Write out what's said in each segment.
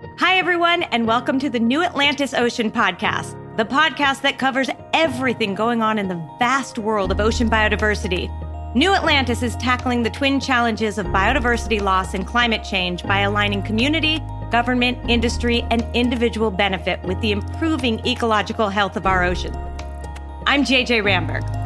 Hi, everyone, and welcome to the New Atlantis Ocean Podcast, the podcast that covers everything going on in the vast world of ocean biodiversity. New Atlantis is tackling the twin challenges of biodiversity loss and climate change by aligning community, government, industry, and individual benefit with the improving ecological health of our oceans. I'm JJ Ramberg.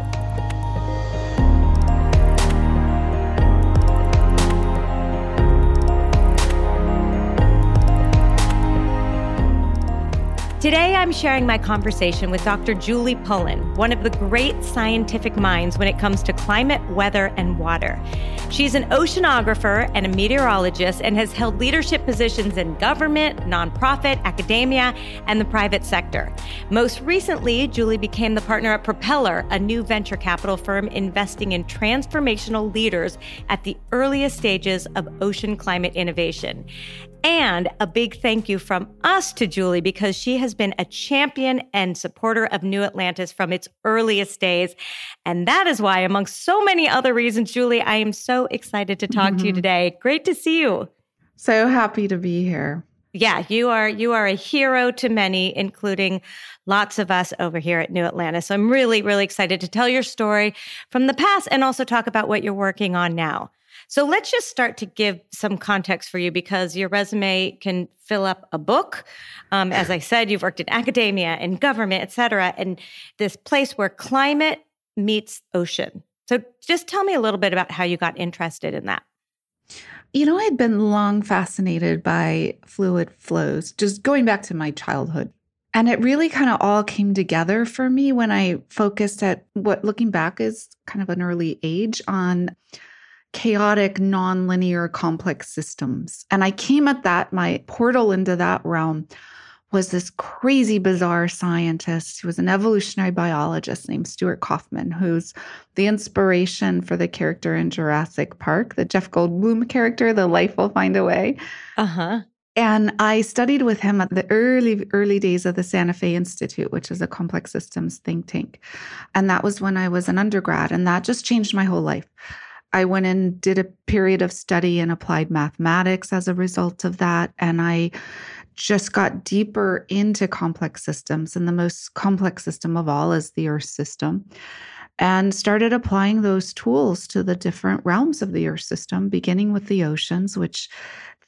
Today, I'm sharing my conversation with Dr. Julie Pullen, one of the great scientific minds when it comes to climate, weather, and water. She's an oceanographer and a meteorologist and has held leadership positions in government, nonprofit, academia, and the private sector. Most recently, Julie became the partner at Propeller, a new venture capital firm investing in transformational leaders at the earliest stages of ocean climate innovation. And a big thank you from us to Julie because she has been a champion and supporter of New Atlantis from its earliest days. And that is why, among so many other reasons, Julie, I am so excited to talk mm-hmm. to you mm-hmm. today. Great to see you. So happy to be here. Yeah, you are you are a hero to many, including lots of us over here at New Atlantis. So I'm really, really excited to tell your story from the past and also talk about what you're working on now. So let's just start to give some context for you because your resume can fill up a book. Um, as I said, you've worked in academia and government, et cetera, and this place where climate meets ocean. So just tell me a little bit about how you got interested in that. You know, I'd been long fascinated by fluid flows, just going back to my childhood. And it really kind of all came together for me when I focused at what looking back is kind of an early age on chaotic, nonlinear, complex systems. And I came at that, my portal into that realm was this crazy, bizarre scientist who was an evolutionary biologist named Stuart Kauffman, who's the inspiration for the character in Jurassic Park, the Jeff Goldblum character, The Life Will Find a Way. Uh huh. And I studied with him at the early, early days of the Santa Fe Institute, which is a complex systems think tank. And that was when I was an undergrad. And that just changed my whole life. I went and did a period of study in applied mathematics as a result of that. And I just got deeper into complex systems. And the most complex system of all is the Earth system. And started applying those tools to the different realms of the Earth system, beginning with the oceans, which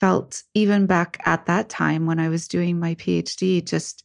felt even back at that time when I was doing my PhD, just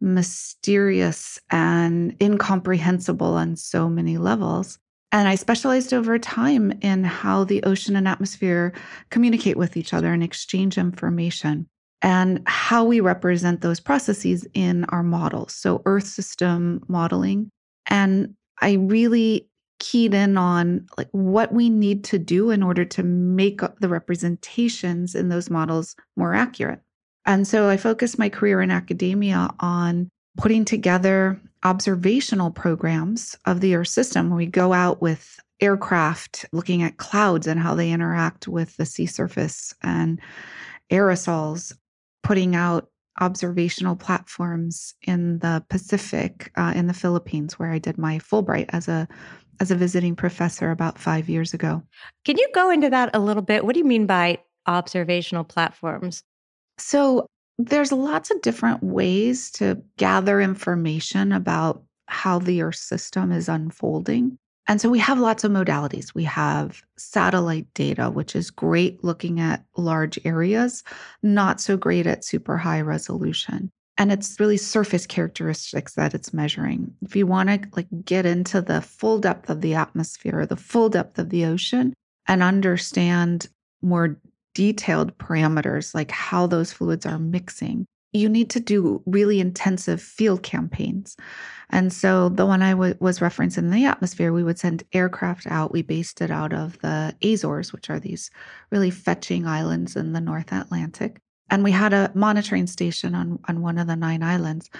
mysterious and incomprehensible on so many levels. And I specialized over time in how the ocean and atmosphere communicate with each other and exchange information and how we represent those processes in our models. So, Earth system modeling. And I really keyed in on like what we need to do in order to make the representations in those models more accurate. And so I focused my career in academia on putting together observational programs of the Earth system. We go out with aircraft looking at clouds and how they interact with the sea surface and aerosols, putting out observational platforms in the Pacific, uh, in the Philippines, where I did my Fulbright as a as a visiting professor about five years ago. Can you go into that a little bit? What do you mean by observational platforms? So there's lots of different ways to gather information about how the Earth system is unfolding. And so we have lots of modalities. We have satellite data, which is great looking at large areas, not so great at super high resolution. And it's really surface characteristics that it's measuring. If you want to like get into the full depth of the atmosphere, or the full depth of the ocean and understand more detailed parameters like how those fluids are mixing, you need to do really intensive field campaigns. And so the one I w- was referencing in the atmosphere, we would send aircraft out. We based it out of the Azores, which are these really fetching islands in the North Atlantic and we had a monitoring station on, on one of the nine islands.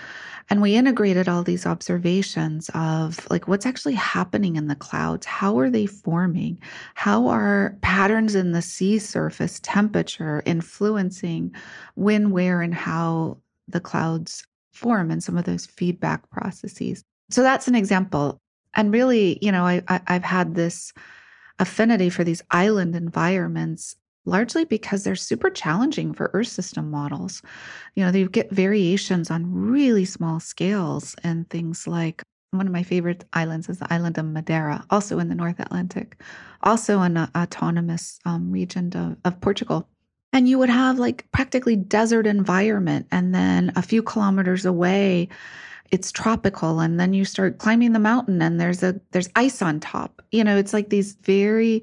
And we integrated all these observations of like what's actually happening in the clouds? How are they forming? How are patterns in the sea surface temperature influencing when where and how the clouds form and some of those feedback processes? So that's an example. And really you know I, I i've had this affinity for these island environments largely because they're super challenging for Earth system models. You know, they get variations on really small scales and things like one of my favorite islands is the island of Madeira, also in the North Atlantic, also an autonomous um, region of, of Portugal. And you would have like practically desert environment. And then a few kilometers away, it's tropical. And then you start climbing the mountain and there's a there's ice on top. You know, it's like these very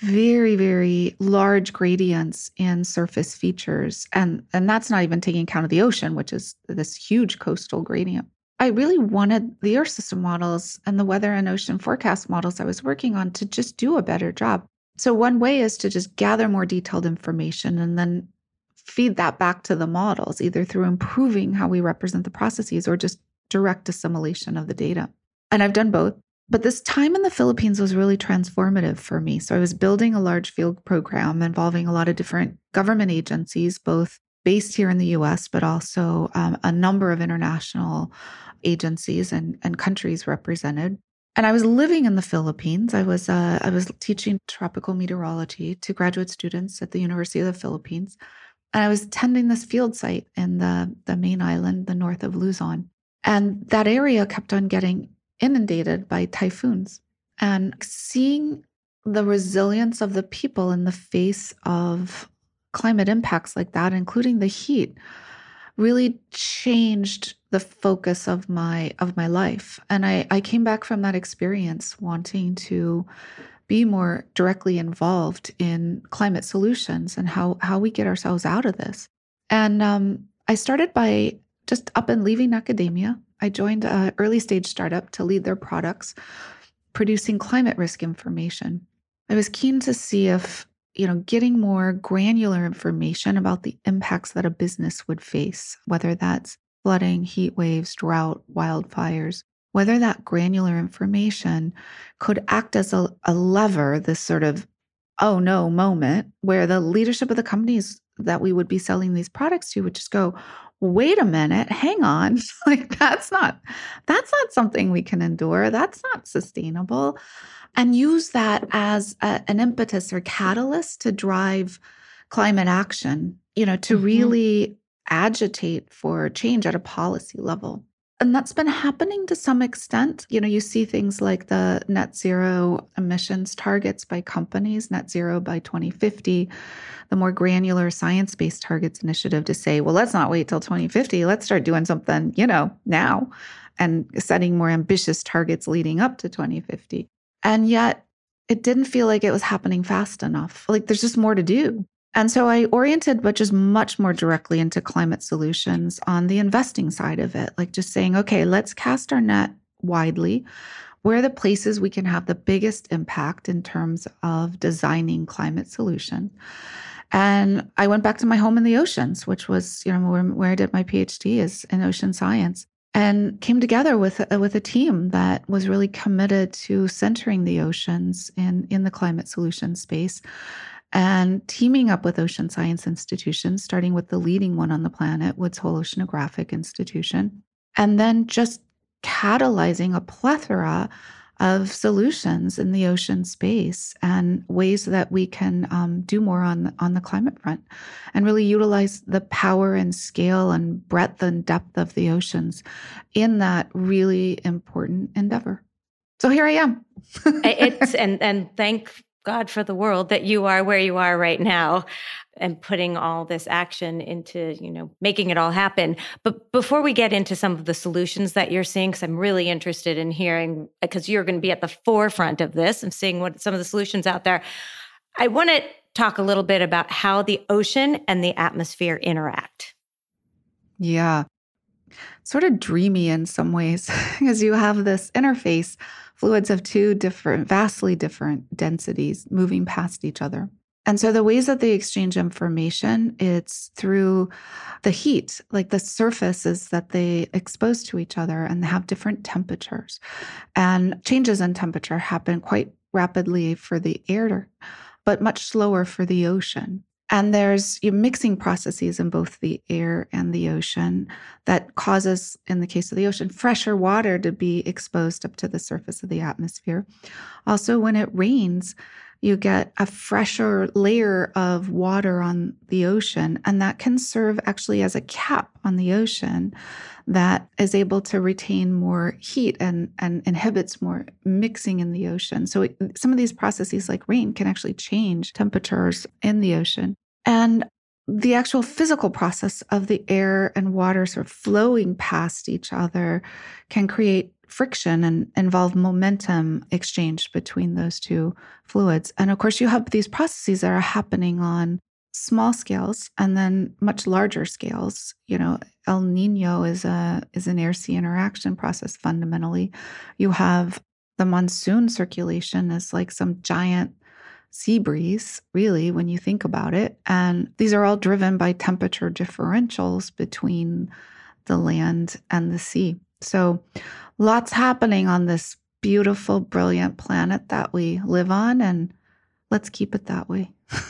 very very large gradients in surface features. And and that's not even taking account of the ocean which is this huge coastal gradient. I really wanted the earth system models and the weather and ocean forecast models i was working on to just do a better job. So one way is to just gather more detailed information and then feed that back to the models either through improving how we represent the processes or just direct assimilation of the data. And i've done both but this time in the Philippines was really transformative for me. So I was building a large field program involving a lot of different government agencies, both based here in the US, but also um, a number of international agencies and, and countries represented. And I was living in the Philippines. I was uh, I was teaching tropical meteorology to graduate students at the University of the Philippines, and I was attending this field site in the the main island, the north of Luzon. And that area kept on getting inundated by typhoons. And seeing the resilience of the people in the face of climate impacts like that, including the heat, really changed the focus of my of my life. And I, I came back from that experience wanting to be more directly involved in climate solutions and how how we get ourselves out of this. And um, I started by just up and leaving academia I joined an early stage startup to lead their products, producing climate risk information. I was keen to see if, you know, getting more granular information about the impacts that a business would face, whether that's flooding, heat waves, drought, wildfires, whether that granular information could act as a, a lever, this sort of oh no moment where the leadership of the companies that we would be selling these products to would just go, wait a minute, hang on. like that's not that's not something we can endure. That's not sustainable. And use that as a, an impetus or catalyst to drive climate action, you know, to mm-hmm. really agitate for change at a policy level and that's been happening to some extent. You know, you see things like the net zero emissions targets by companies, net zero by 2050, the more granular science based targets initiative to say, well, let's not wait till 2050. Let's start doing something, you know, now and setting more ambitious targets leading up to 2050. And yet it didn't feel like it was happening fast enough. Like there's just more to do. And so I oriented, but just much more directly into climate solutions on the investing side of it, like just saying, okay, let's cast our net widely. Where are the places we can have the biggest impact in terms of designing climate solutions? And I went back to my home in the oceans, which was, you know, where, where I did my PhD is in ocean science and came together with a, with a team that was really committed to centering the oceans in in the climate solution space and teaming up with ocean science institutions, starting with the leading one on the planet, Woods Hole Oceanographic Institution, and then just catalyzing a plethora of solutions in the ocean space and ways that we can um, do more on on the climate front and really utilize the power and scale and breadth and depth of the oceans in that really important endeavor. So here i am. It's and and thank God for the world that you are where you are right now and putting all this action into, you know, making it all happen. But before we get into some of the solutions that you're seeing, because I'm really interested in hearing, because you're going to be at the forefront of this and seeing what some of the solutions out there, I want to talk a little bit about how the ocean and the atmosphere interact. Yeah. Sort of dreamy in some ways, because you have this interface fluids of two different, vastly different densities moving past each other. And so the ways that they exchange information, it's through the heat, like the surfaces that they expose to each other and they have different temperatures. And changes in temperature happen quite rapidly for the air, but much slower for the ocean. And there's mixing processes in both the air and the ocean that causes, in the case of the ocean, fresher water to be exposed up to the surface of the atmosphere. Also, when it rains, you get a fresher layer of water on the ocean, and that can serve actually as a cap on the ocean that is able to retain more heat and, and inhibits more mixing in the ocean. So, it, some of these processes, like rain, can actually change temperatures in the ocean. And the actual physical process of the air and water sort of flowing past each other can create friction and involve momentum exchange between those two fluids. And of course, you have these processes that are happening on small scales and then much larger scales. You know, El Nino is a is an air sea interaction process fundamentally. You have the monsoon circulation is like some giant sea breeze, really, when you think about it. And these are all driven by temperature differentials between the land and the sea. So, lots happening on this beautiful, brilliant planet that we live on. And let's keep it that way.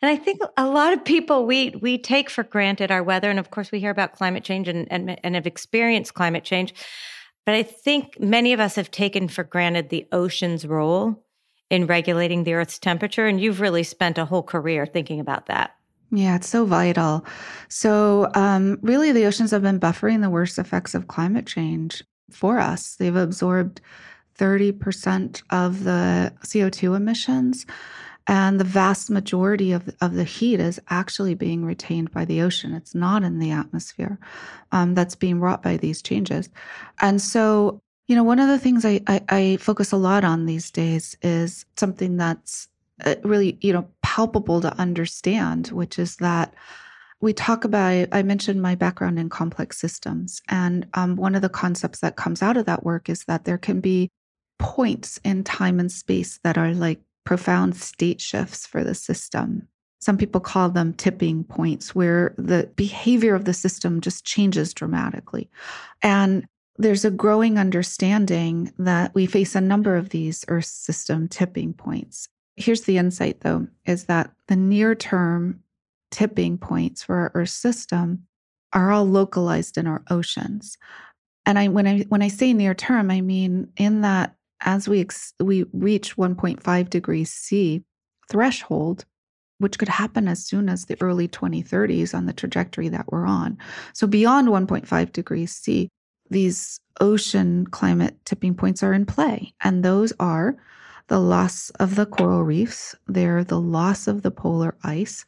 And I think a lot of people we we take for granted our weather, and of course we hear about climate change and, and and have experienced climate change. But I think many of us have taken for granted the ocean's role in regulating the Earth's temperature. And you've really spent a whole career thinking about that. Yeah, it's so vital. So, um, really, the oceans have been buffering the worst effects of climate change for us. They've absorbed 30% of the CO2 emissions, and the vast majority of, of the heat is actually being retained by the ocean. It's not in the atmosphere um, that's being wrought by these changes. And so, you know, one of the things I, I, I focus a lot on these days is something that's uh, really, you know, palpable to understand, which is that we talk about, I mentioned my background in complex systems. And um, one of the concepts that comes out of that work is that there can be points in time and space that are like profound state shifts for the system. Some people call them tipping points where the behavior of the system just changes dramatically. And there's a growing understanding that we face a number of these Earth system tipping points. Here's the insight, though, is that the near term tipping points for our Earth system are all localized in our oceans. And I, when I when I say near term, I mean in that as we ex- we reach 1.5 degrees C threshold, which could happen as soon as the early 2030s on the trajectory that we're on. So beyond 1.5 degrees C, these ocean climate tipping points are in play. And those are the loss of the coral reefs, they're the loss of the polar ice,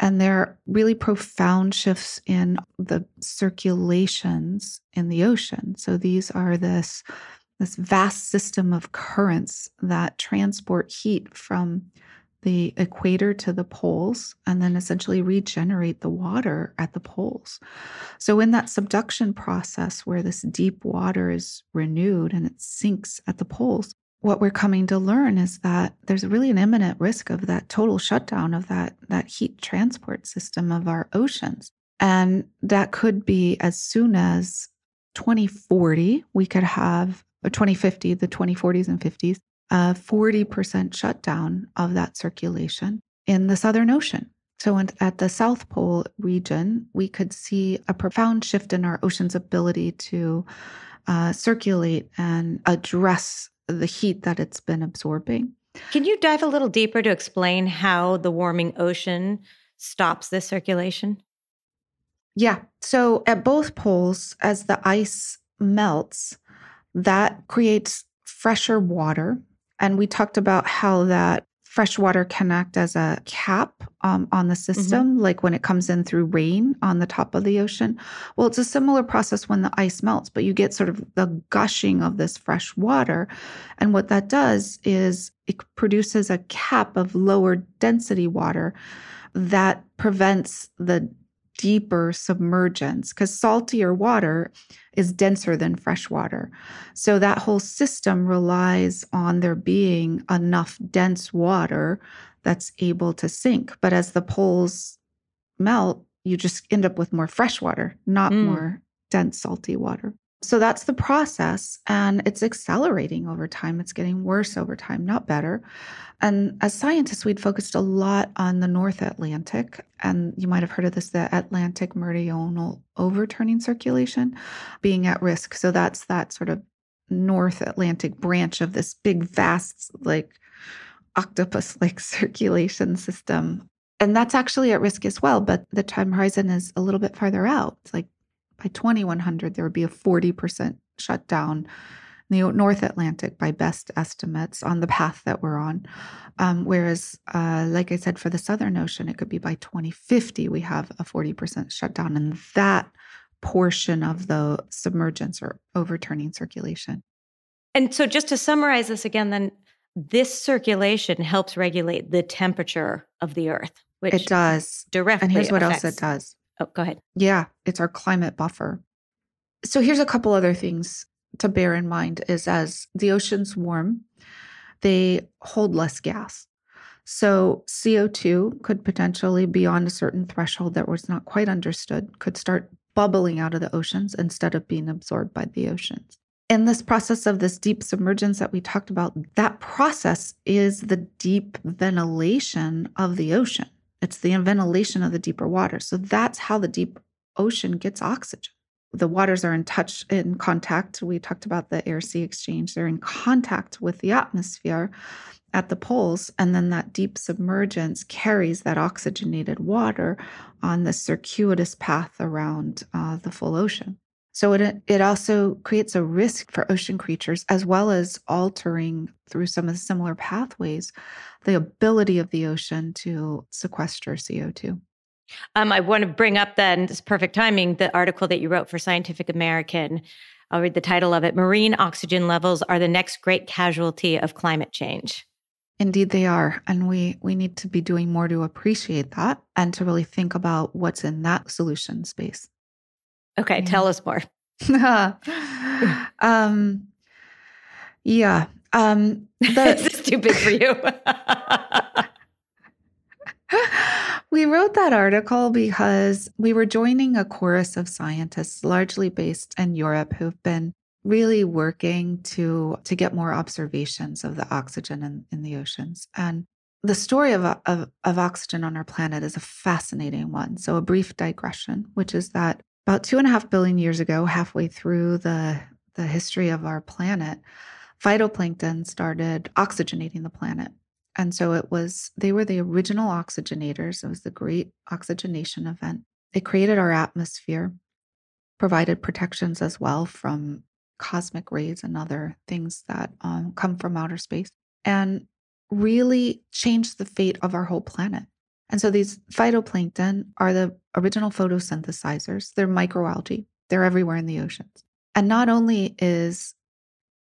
and there are really profound shifts in the circulations in the ocean. So these are this this vast system of currents that transport heat from the equator to the poles and then essentially regenerate the water at the poles. So, in that subduction process where this deep water is renewed and it sinks at the poles, what we're coming to learn is that there's really an imminent risk of that total shutdown of that, that heat transport system of our oceans. And that could be as soon as 2040, we could have, or 2050, the 2040s and 50s, a 40% shutdown of that circulation in the Southern Ocean. So, at the South Pole region, we could see a profound shift in our ocean's ability to uh, circulate and address the heat that it's been absorbing. Can you dive a little deeper to explain how the warming ocean stops this circulation? Yeah. So, at both poles, as the ice melts, that creates fresher water and we talked about how that fresh water can act as a cap um, on the mm-hmm. system, mm-hmm. like when it comes in through rain on the top of the ocean. Well, it's a similar process when the ice melts, but you get sort of the gushing of this fresh water. And what that does is it produces a cap of lower density water that prevents the deeper submergence because saltier water is denser than fresh water. So that whole system relies on there being enough dense water that's able to sink. But as the poles melt, you just end up with more fresh water, not mm. more dense salty water. So that's the process, and it's accelerating over time. It's getting worse over time, not better. And as scientists, we'd focused a lot on the North Atlantic. And you might have heard of this the Atlantic meridional overturning circulation being at risk. So that's that sort of North Atlantic branch of this big, vast, like octopus like circulation system. And that's actually at risk as well. But the time horizon is a little bit farther out. It's like by 2100, there would be a 40% shutdown in the North Atlantic by best estimates on the path that we're on. Um, whereas, uh, like I said, for the Southern Ocean, it could be by 2050, we have a 40% shutdown. And that portion of the submergence or overturning circulation. And so, just to summarize this again, then this circulation helps regulate the temperature of the Earth, which it does directly. And here's what else it does. Oh, go ahead. Yeah, it's our climate buffer. So here's a couple other things to bear in mind: is as the oceans warm, they hold less gas. So CO2 could potentially beyond a certain threshold that was not quite understood could start bubbling out of the oceans instead of being absorbed by the oceans. In this process of this deep submergence that we talked about, that process is the deep ventilation of the ocean. It's the ventilation of the deeper water. So that's how the deep ocean gets oxygen. The waters are in touch, in contact. We talked about the air sea exchange. They're in contact with the atmosphere at the poles, and then that deep submergence carries that oxygenated water on the circuitous path around uh, the full ocean. So it it also creates a risk for ocean creatures as well as altering through some of the similar pathways the ability of the ocean to sequester CO2. Um, I want to bring up then this perfect timing the article that you wrote for Scientific American. I'll read the title of it Marine oxygen levels are the next great casualty of climate change. Indeed, they are. And we, we need to be doing more to appreciate that and to really think about what's in that solution space. Okay, yeah. tell us more. um, yeah. Um, the, this is too big for you. we wrote that article because we were joining a chorus of scientists, largely based in Europe, who've been really working to to get more observations of the oxygen in, in the oceans and the story of, of, of oxygen on our planet is a fascinating one so a brief digression which is that about two and a half billion years ago halfway through the the history of our planet phytoplankton started oxygenating the planet. And so it was they were the original oxygenators. It was the great oxygenation event. It created our atmosphere provided protections as well from cosmic rays and other things that um, come from outer space and really changed the fate of our whole planet. And so these phytoplankton are the original photosynthesizers. They're microalgae. They're everywhere in the oceans. And not only is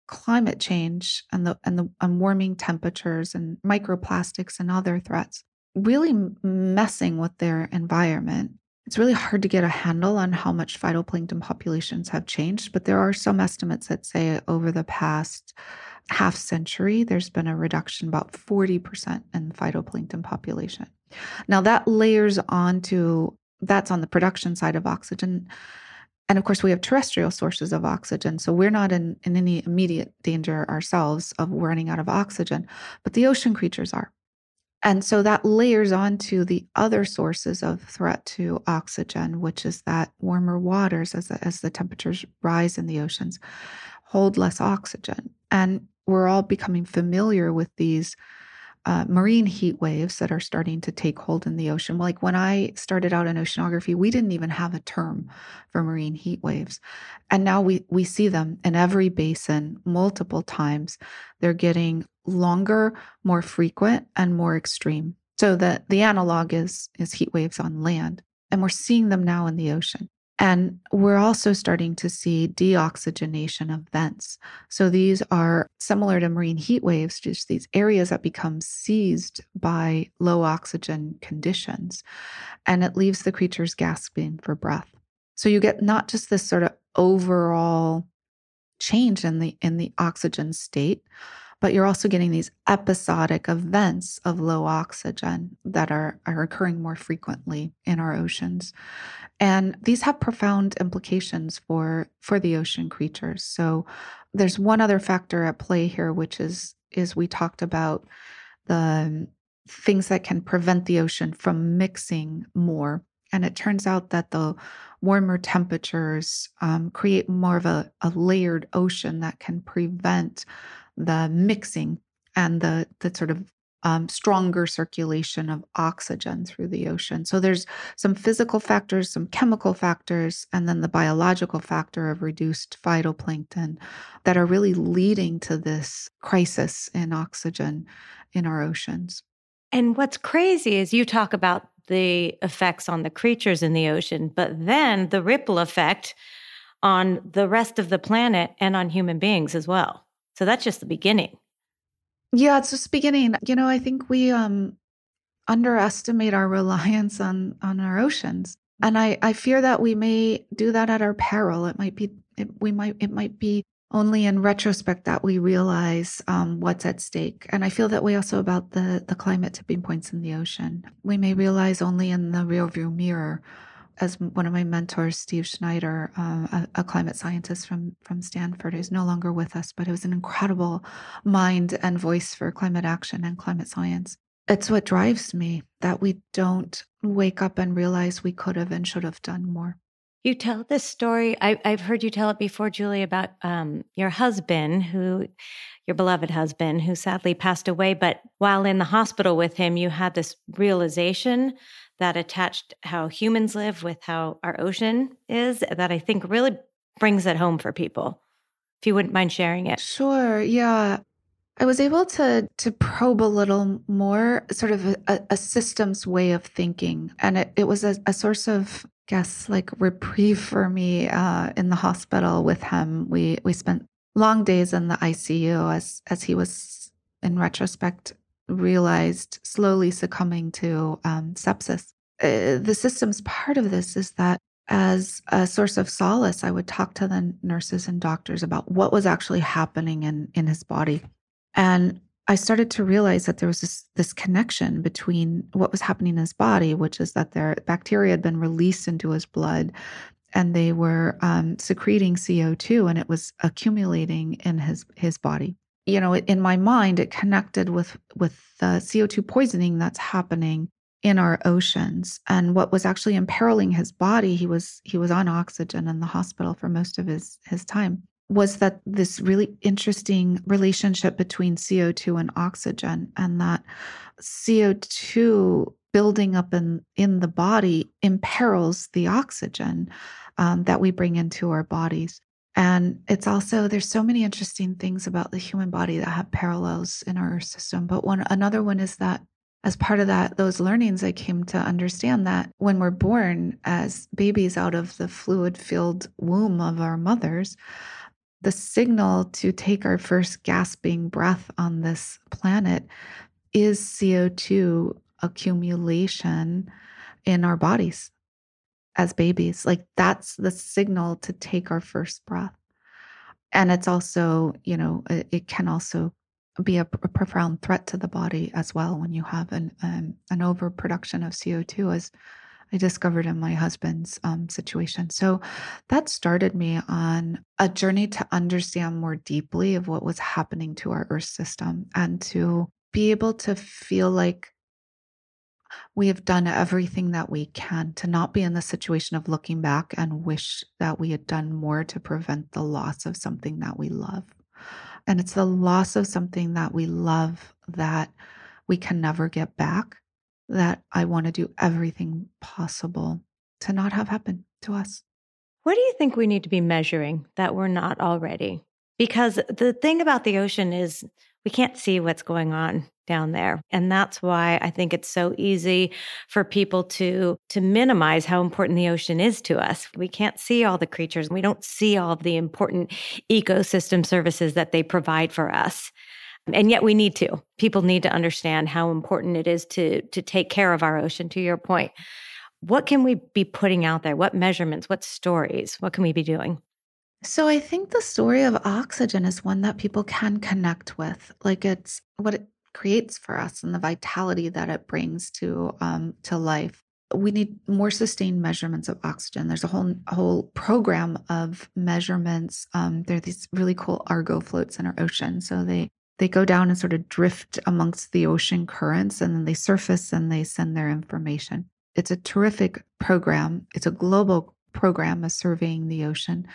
climate change and the and the and warming temperatures and microplastics and other threats really messing with their environment it's really hard to get a handle on how much phytoplankton populations have changed, but there are some estimates that say over the past half century, there's been a reduction about 40% in phytoplankton population. Now, that layers onto that's on the production side of oxygen. And of course, we have terrestrial sources of oxygen. So we're not in, in any immediate danger ourselves of running out of oxygen, but the ocean creatures are. And so that layers onto the other sources of threat to oxygen, which is that warmer waters, as the, as the temperatures rise in the oceans, hold less oxygen. And we're all becoming familiar with these uh, marine heat waves that are starting to take hold in the ocean. Like when I started out in oceanography, we didn't even have a term for marine heat waves. And now we, we see them in every basin multiple times. They're getting longer, more frequent, and more extreme. So the, the analog is, is heat waves on land. And we're seeing them now in the ocean. And we're also starting to see deoxygenation of vents. So these are similar to marine heat waves, just these areas that become seized by low oxygen conditions. And it leaves the creatures gasping for breath. So you get not just this sort of overall change in the in the oxygen state, but you're also getting these episodic events of low oxygen that are, are occurring more frequently in our oceans. And these have profound implications for, for the ocean creatures. So there's one other factor at play here, which is, is we talked about the things that can prevent the ocean from mixing more. And it turns out that the warmer temperatures um, create more of a, a layered ocean that can prevent the mixing and the the sort of um, stronger circulation of oxygen through the ocean. So there's some physical factors, some chemical factors, and then the biological factor of reduced phytoplankton that are really leading to this crisis in oxygen in our oceans. And what's crazy is you talk about the effects on the creatures in the ocean, but then the ripple effect on the rest of the planet and on human beings as well. So that's just the beginning. Yeah, it's just beginning. You know, I think we um underestimate our reliance on on our oceans. And I I fear that we may do that at our peril. It might be it, we might it might be only in retrospect that we realize um, what's at stake. And I feel that way also about the the climate tipping points in the ocean. We may realize only in the rearview mirror as one of my mentors, Steve Schneider, uh, a, a, climate scientist from from Stanford, who's no longer with us, but it was an incredible mind and voice for climate action and climate science. It's what drives me that we don't wake up and realize we could have and should have done more. You tell this story. I, have heard you tell it before, Julie, about um, your husband, who, your beloved husband, who sadly passed away. But while in the hospital with him, you had this realization that attached how humans live with how our ocean is that I think really brings it home for people. If you wouldn't mind sharing it. Sure. Yeah. I was able to to probe a little more, sort of a, a systems way of thinking, and it, it was a, a source of guess like reprieve for me uh, in the hospital with him. We we spent long days in the ICU as as he was in retrospect realized slowly succumbing to um, sepsis. Uh, the systems part of this is that as a source of solace, I would talk to the nurses and doctors about what was actually happening in, in his body. And I started to realize that there was this, this connection between what was happening in his body, which is that their bacteria had been released into his blood and they were um, secreting CO2 and it was accumulating in his, his body you know in my mind it connected with with the co2 poisoning that's happening in our oceans. And what was actually imperiling his body he was he was on oxygen in the hospital for most of his his time was that this really interesting relationship between co2 and oxygen and that co2 building up in in the body imperils the oxygen um, that we bring into our bodies and it's also there's so many interesting things about the human body that have parallels in our system. But one another one is that as part of that those learnings i came to understand that when we're born as babies out of the fluid filled womb of our mothers the signal to take our first gasping breath on this planet is co2 accumulation in our bodies as babies. Like that's the signal to take our first breath. And it's also, you know, it, it can also be a, a, profound threat to the body as well when you have an um, an overproduction of CO2, as I discovered in my husband's um, situation. So that started me on a journey to understand more deeply of what was happening to our Earth system and to be able to feel like we have done everything that we can to not be in the situation of looking back and wish that we had done more to prevent the loss of something that we love. And it's the loss of something that we love that we can never get back that I want to do everything possible to not have happen to us. What do you think we need to be measuring that we're not already? Because the thing about the ocean is we can't see what's going on down there. And that's why i think it's so easy for people to to minimize how important the ocean is to us. We can't see all the creatures. We don't see all the important ecosystem services that they provide for us. And yet we need to. People need to understand how important it is to to take care of our ocean to your point. What can we be putting out there? What measurements? What stories? What can we be doing so I think the story of oxygen is one that people can connect with. Like it's what it creates for us and the vitality that it brings to um, to life. We need more sustained measurements of oxygen. There's a whole whole program of measurements. Um, there are these really cool Argo floats in our ocean. So they they go down and sort of drift amongst the ocean currents, and then they surface and they send their information. It's a terrific program. It's a global program is surveying the ocean.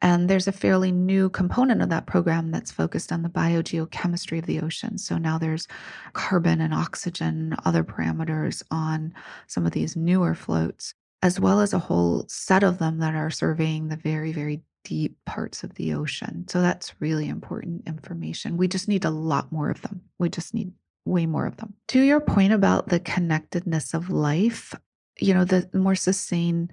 And there's a fairly new component of that program that's focused on the biogeochemistry of the ocean. So now there's carbon and oxygen, other parameters on some of these newer floats, as well as a whole set of them that are surveying the very, very deep parts of the ocean. So that's really important information. We just need a lot more of them. We just need way more of them. To your point about the connectedness of life, you know, the more sustained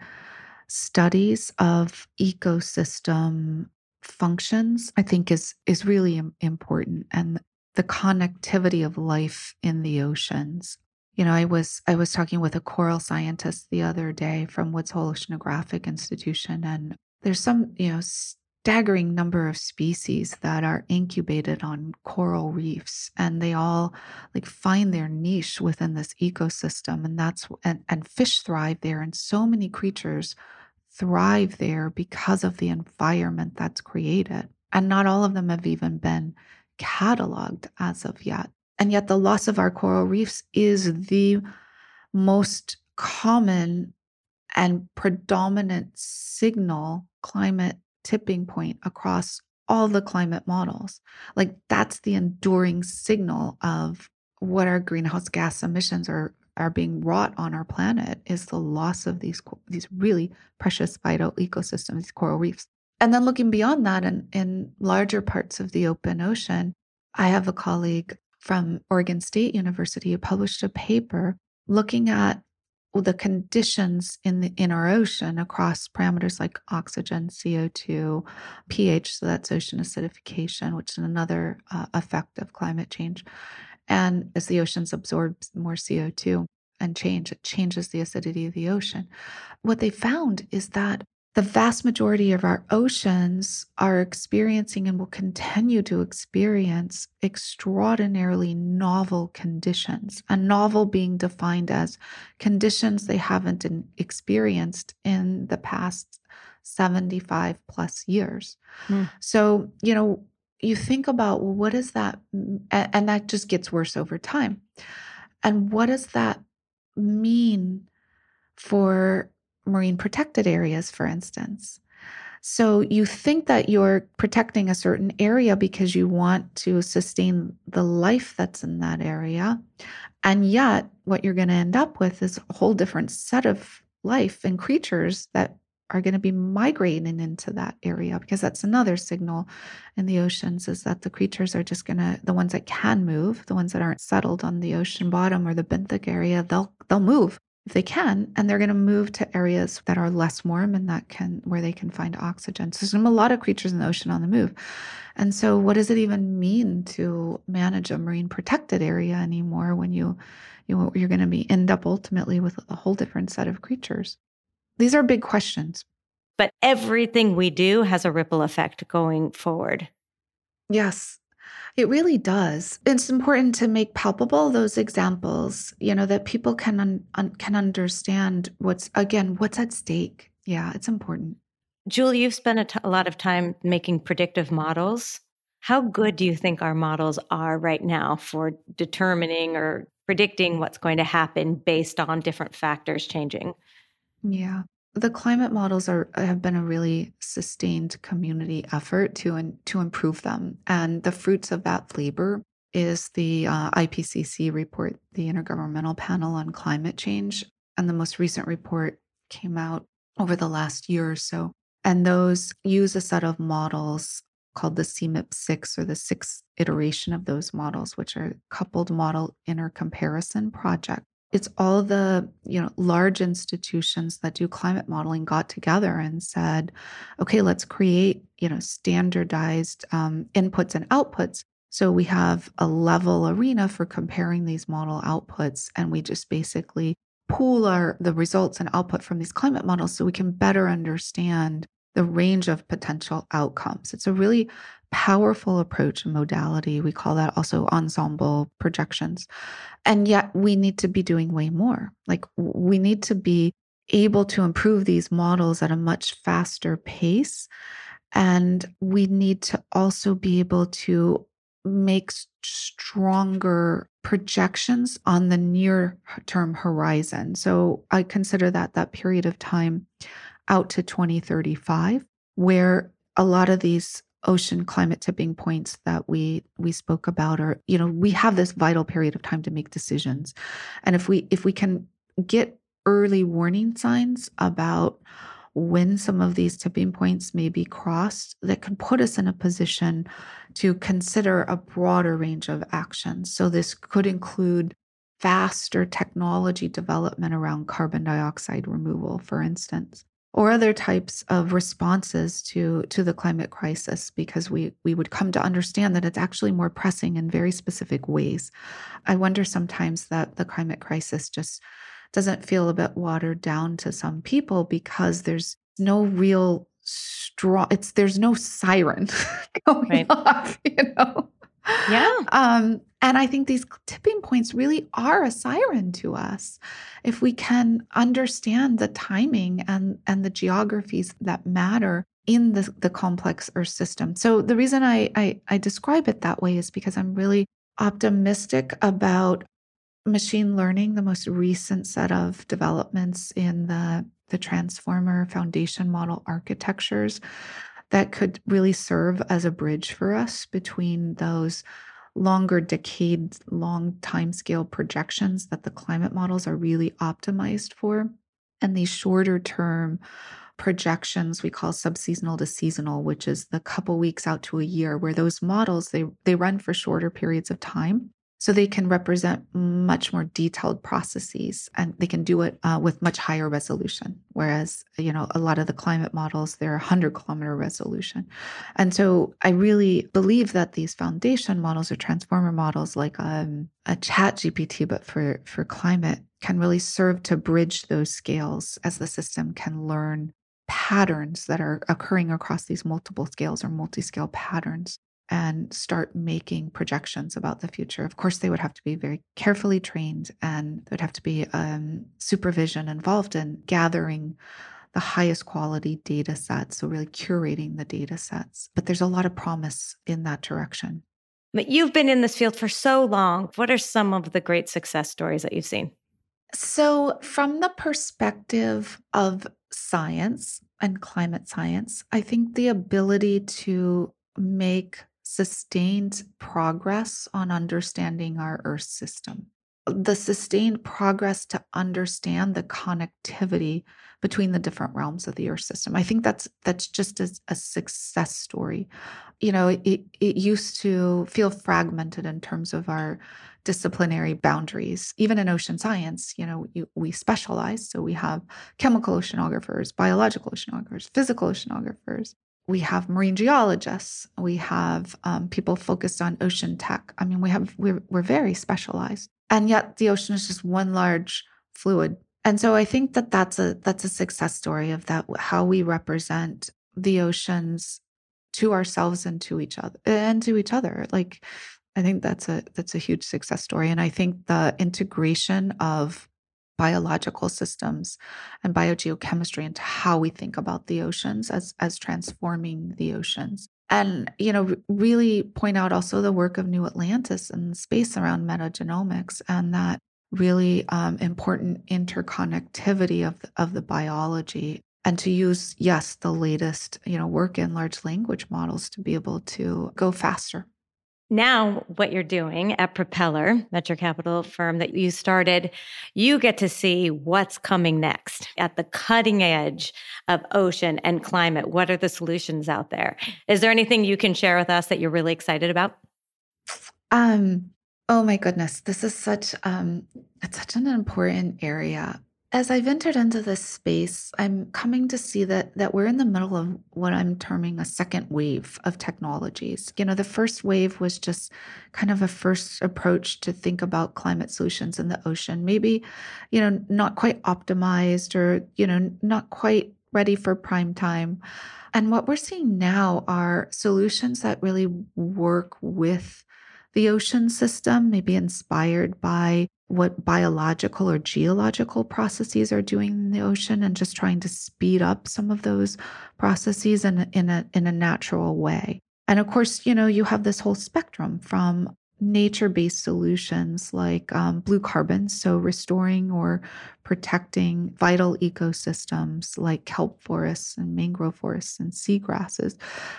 studies of ecosystem functions i think is is really important and the connectivity of life in the oceans. You know i was i was talking with a coral scientist the other day from woods hole oceanographic institution and there's some you know staggering number of species that are incubated on coral reefs and they all like find their niche within this ecosystem and that's and, and fish thrive there and so many creatures thrive there because of the environment that's created. And not all of them have even been cataloged as of yet. And yet, the loss of our coral reefs is the most common and predominant signal climate tipping point across all the climate models. Like, that's the enduring signal of what our greenhouse gas emissions are are being wrought on our planet is the loss of these these really precious vital ecosystems, these coral reefs. And then looking beyond that and in larger parts of the open ocean, I have a colleague from Oregon State University who published a paper looking at the conditions in the in our ocean across parameters like oxygen, CO2, pH, so that's ocean acidification, which is another uh, effect of climate change, and as the oceans absorb more CO2 and change, it changes the acidity of the ocean. What they found is that the vast majority of our oceans are experiencing and will continue to experience extraordinarily novel conditions. A novel being defined as conditions they haven't experienced in the past 75 plus years. Mm. So, you know, you think about well, what is that? And that just gets worse over time. And what does that mean for marine protected areas, for instance? So you think that you're protecting a certain area because you want to sustain the life that's in that area. And yet, what you're going to end up with is a whole different set of life and creatures that are going to be migrating into that area because that's another signal in the oceans is that the creatures are just going to the ones that can move the ones that aren't settled on the ocean bottom or the benthic area they'll they'll move if they can and they're going to move to areas that are less warm and that can where they can find oxygen. So there's a lot of creatures in the ocean on the move. And so what does it even mean to manage a marine protected area anymore when you you you're going to be end up ultimately with a whole different set of creatures these are big questions. But everything we do has a ripple effect going forward. Yes, it really does. It's important to make palpable those examples, you know, that people can un- un- can understand what's again what's at stake. Yeah, it's important. Julie, you've spent a, t- a lot of time making predictive models. How good do you think our models are right now for determining or predicting what's going to happen based on different factors changing? Yeah. The climate models are have been a really sustained community effort to to improve them, and the fruits of that labor is the uh, IPCC report, the Intergovernmental Panel on Climate Change, and the most recent report came out over the last year or so, and those use a set of models called the CMIP6 or the sixth iteration of those models, which are coupled model intercomparison project it's all the you know large institutions that do climate modeling got together and said okay let's create you know standardized um, inputs and outputs. So we have a level arena for comparing these model outputs and we just basically pool our the results and output from these climate models so we can better understand the range of potential outcomes. It's a really powerful approach and modality. We call that also ensemble projections. And yet we need to be doing way more. Like we need to be able to improve these models at a much faster pace. And we need to also be able to make stronger projections on the near term horizon. So I consider that that period of time out to 2035 where a lot of these ocean climate tipping points that we we spoke about are you know we have this vital period of time to make decisions and if we if we can get early warning signs about when some of these tipping points may be crossed that can put us in a position to consider a broader range of actions. So, this could include faster technology development around carbon dioxide removal, for instance, or other types of responses to, to the climate crisis, because we, we would come to understand that it's actually more pressing in very specific ways. I wonder sometimes that the climate crisis just doesn't feel a bit watered down to some people because there's no real strong it's there's no siren going right. off you know yeah. Um and i think these tipping points really are a siren to us. If we can understand the timing and and the geographies that matter in the, the complex earth system. So the reason I, I i describe it that way is because i'm really optimistic about machine learning, the most recent set of developments in the, the transformer foundation model architectures that could really serve as a bridge for us between those longer decade long timescale projections that the climate models are really optimized for and these shorter term projections we call subseasonal to seasonal which is the couple weeks out to a year where those models they they run for shorter periods of time so they can represent much more detailed processes and they can do it uh, with much higher resolution. Whereas you know a lot of the climate models they're 100 kilometer resolution. And so i really believe that these foundation models or transformer models like um, a chat gpt but for for climate can really serve to bridge those scales as the system can learn patterns that are occurring across these multiple scales or multi-scale patterns and start making projections about the future. Of course, they would have to be very carefully trained and there would have to be um, supervision involved in gathering the highest quality data sets. So, really curating the data sets. But there's a lot of promise in that direction. But you've been in this field for so long. What are some of the great success stories that you've seen? So, from the perspective of science and climate science, I think the ability to make sustained progress on understanding our Earth system. The sustained progress to understand the connectivity between the different realms of the Earth system. I think that's that's just a, a success story. You know, it, it used to feel fragmented in terms of our disciplinary boundaries. Even in ocean science, you know, you, we specialize. So we have chemical oceanographers, biological oceanographers, physical oceanographers we have marine geologists. We have um, people focused on ocean tech. I mean we have we're, we're very specialized. And yet the ocean is just one large fluid. And so i think that that's a that's a success story of that how we represent the oceans to ourselves and to each other and to each other. Like i think that's a that's a huge success story. And i think the integration of biological systems and biogeochemistry into how we think about the oceans as as transforming the oceans. And you know really point out also the work of new atlantis and space around metagenomics and that really um, important interconnectivity of the, of the biology. And to use yes the latest you know work in large language models to be able to go faster now what you're doing at Propeller, venture capital firm that you started, you get to see what's coming next at the cutting edge of ocean and climate. What are the solutions out there? Is there anything you can share with us that you're really excited about? Um, oh my goodness, this is such um it's such an important area as I've entered into this space, I'm coming to see that that we're in the middle of what I'm terming a second wave of technologies. You know, the first wave was just kind of a first approach to think about climate solutions in the ocean. Maybe, you know, not quite optimized or, you know, not quite ready for prime time. And what we're seeing now are solutions that really work with the ocean system, maybe inspired by what biological or geological processes are doing in the ocean and just trying to speed up some of those processes in, in, a, in a natural way. And of course, you know, you have this whole spectrum from nature based solutions like um, blue carbon, so restoring or protecting vital ecosystems like kelp forests and mangrove forests and seagrasses,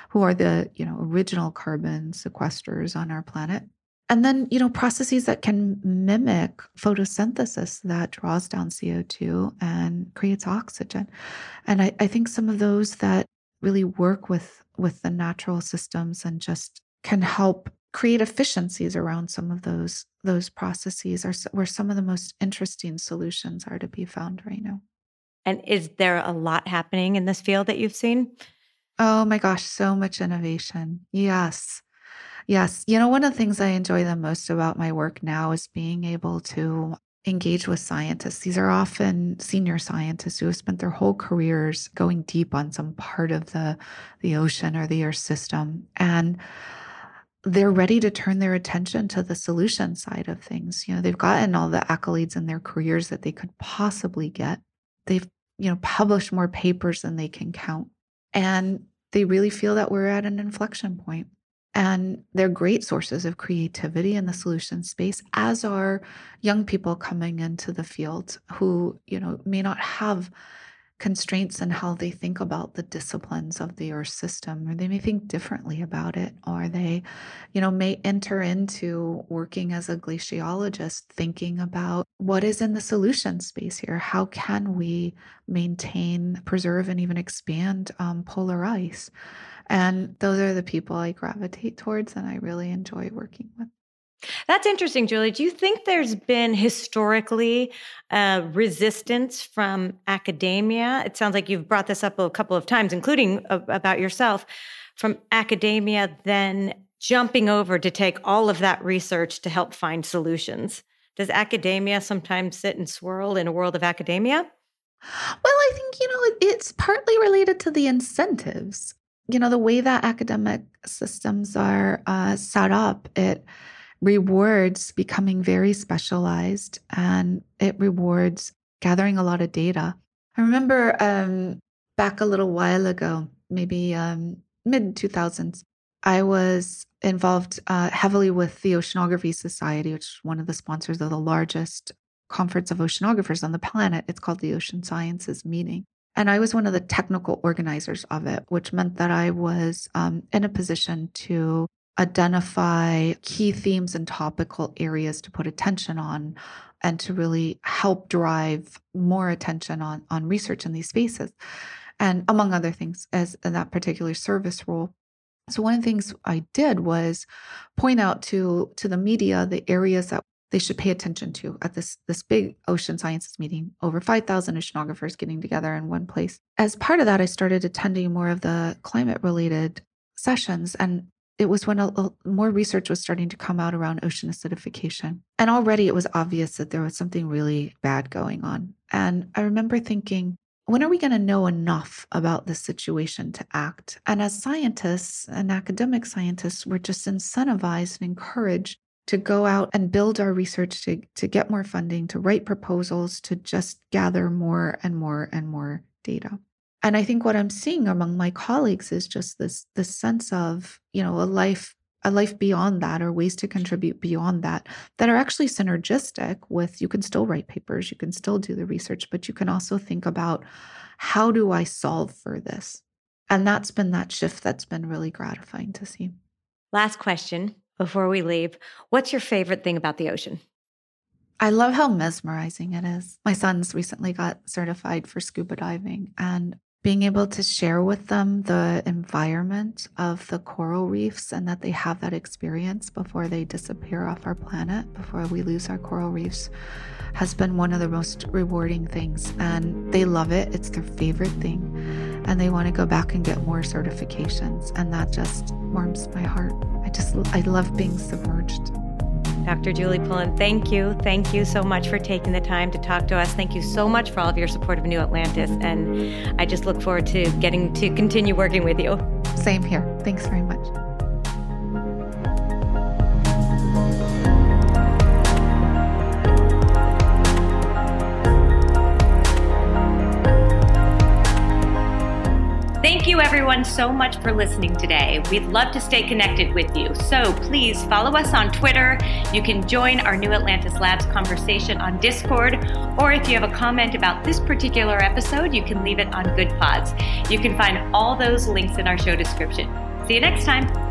who are the you know original carbon sequesters on our planet. And then, you know, processes that can mimic photosynthesis that draws down CO2 and creates oxygen. And I, I think some of those that really work with with the natural systems and just can help create efficiencies around some of those those processes are where some of the most interesting solutions are to be found right now. And is there a lot happening in this field that you've seen? Oh my gosh, so much innovation. Yes. Yes. You know, one of the things I enjoy the most about my work now is being able to engage with scientists. These are often senior scientists who have spent their whole careers going deep on some part of the, the ocean or the earth system. And they're ready to turn their attention to the solution side of things. You know, they've gotten all the accolades in their careers that they could possibly get. They've, you know, published more papers than they can count. And they really feel that we're at an inflection point. And they're great sources of creativity in the solution space, as are young people coming into the field who, you know, may not have constraints in how they think about the disciplines of the earth system or they may think differently about it or they you know may enter into working as a glaciologist thinking about what is in the solution space here. How can we maintain preserve and even expand um, polar ice? And those are the people i gravitate towards and i really enjoy working with that's interesting, Julie. Do you think there's been historically uh, resistance from academia? It sounds like you've brought this up a couple of times, including about yourself, from academia then jumping over to take all of that research to help find solutions. Does academia sometimes sit and swirl in a world of academia? Well, I think, you know, it's partly related to the incentives. You know, the way that academic systems are uh, set up, it rewards becoming very specialized and it rewards gathering a lot of data. I remember um, back a little while ago, maybe um, mid 2000s, I was involved uh, heavily with the Oceanography Society, which is one of the sponsors of the largest conference of oceanographers on the planet. It's called the Ocean Sciences Meeting. And I was one of the technical organizers of it, which meant that I was um, in a position to identify key themes and topical areas to put attention on and to really help drive more attention on, on research in these spaces. And among other things, as in that particular service role. So one of the things I did was point out to to the media the areas that they should pay attention to at this this big ocean sciences meeting over 5000 oceanographers getting together in one place as part of that i started attending more of the climate related sessions and it was when a, a, more research was starting to come out around ocean acidification. And already it was obvious that there was something really bad going on. And I remember thinking, when are we going to know enough about this situation to act? And as scientists and academic scientists, we're just incentivized and encouraged to go out and build our research to, to get more funding, to write proposals, to just gather more and more and more data and i think what i'm seeing among my colleagues is just this this sense of you know a life a life beyond that or ways to contribute beyond that that are actually synergistic with you can still write papers you can still do the research but you can also think about how do i solve for this? And that's been that shift that's been really gratifying to see. Last question before we leave. What's your favorite thing about the ocean? I love how mesmerizing it is. My son's recently got certified for scuba diving, and being able to share with them the environment of the coral reefs and that they have that experience before they disappear off our planet, before we lose our coral reefs, has been one of the most rewarding things. And they love it, it's their favorite thing. And they want to go back and get more certifications. And that just warms my heart. I just, I love being submerged. Dr. Julie Pullen, thank you. Thank you so much for taking the time to talk to us. Thank you so much for all of your support of New Atlantis. And I just look forward to getting to continue working with you. Same here. Thanks very much. Thank you, everyone, so much for listening today. We'd love to stay connected with you. So please follow us on Twitter. You can join our New Atlantis Labs conversation on Discord. Or if you have a comment about this particular episode, you can leave it on Good Pods. You can find all those links in our show description. See you next time.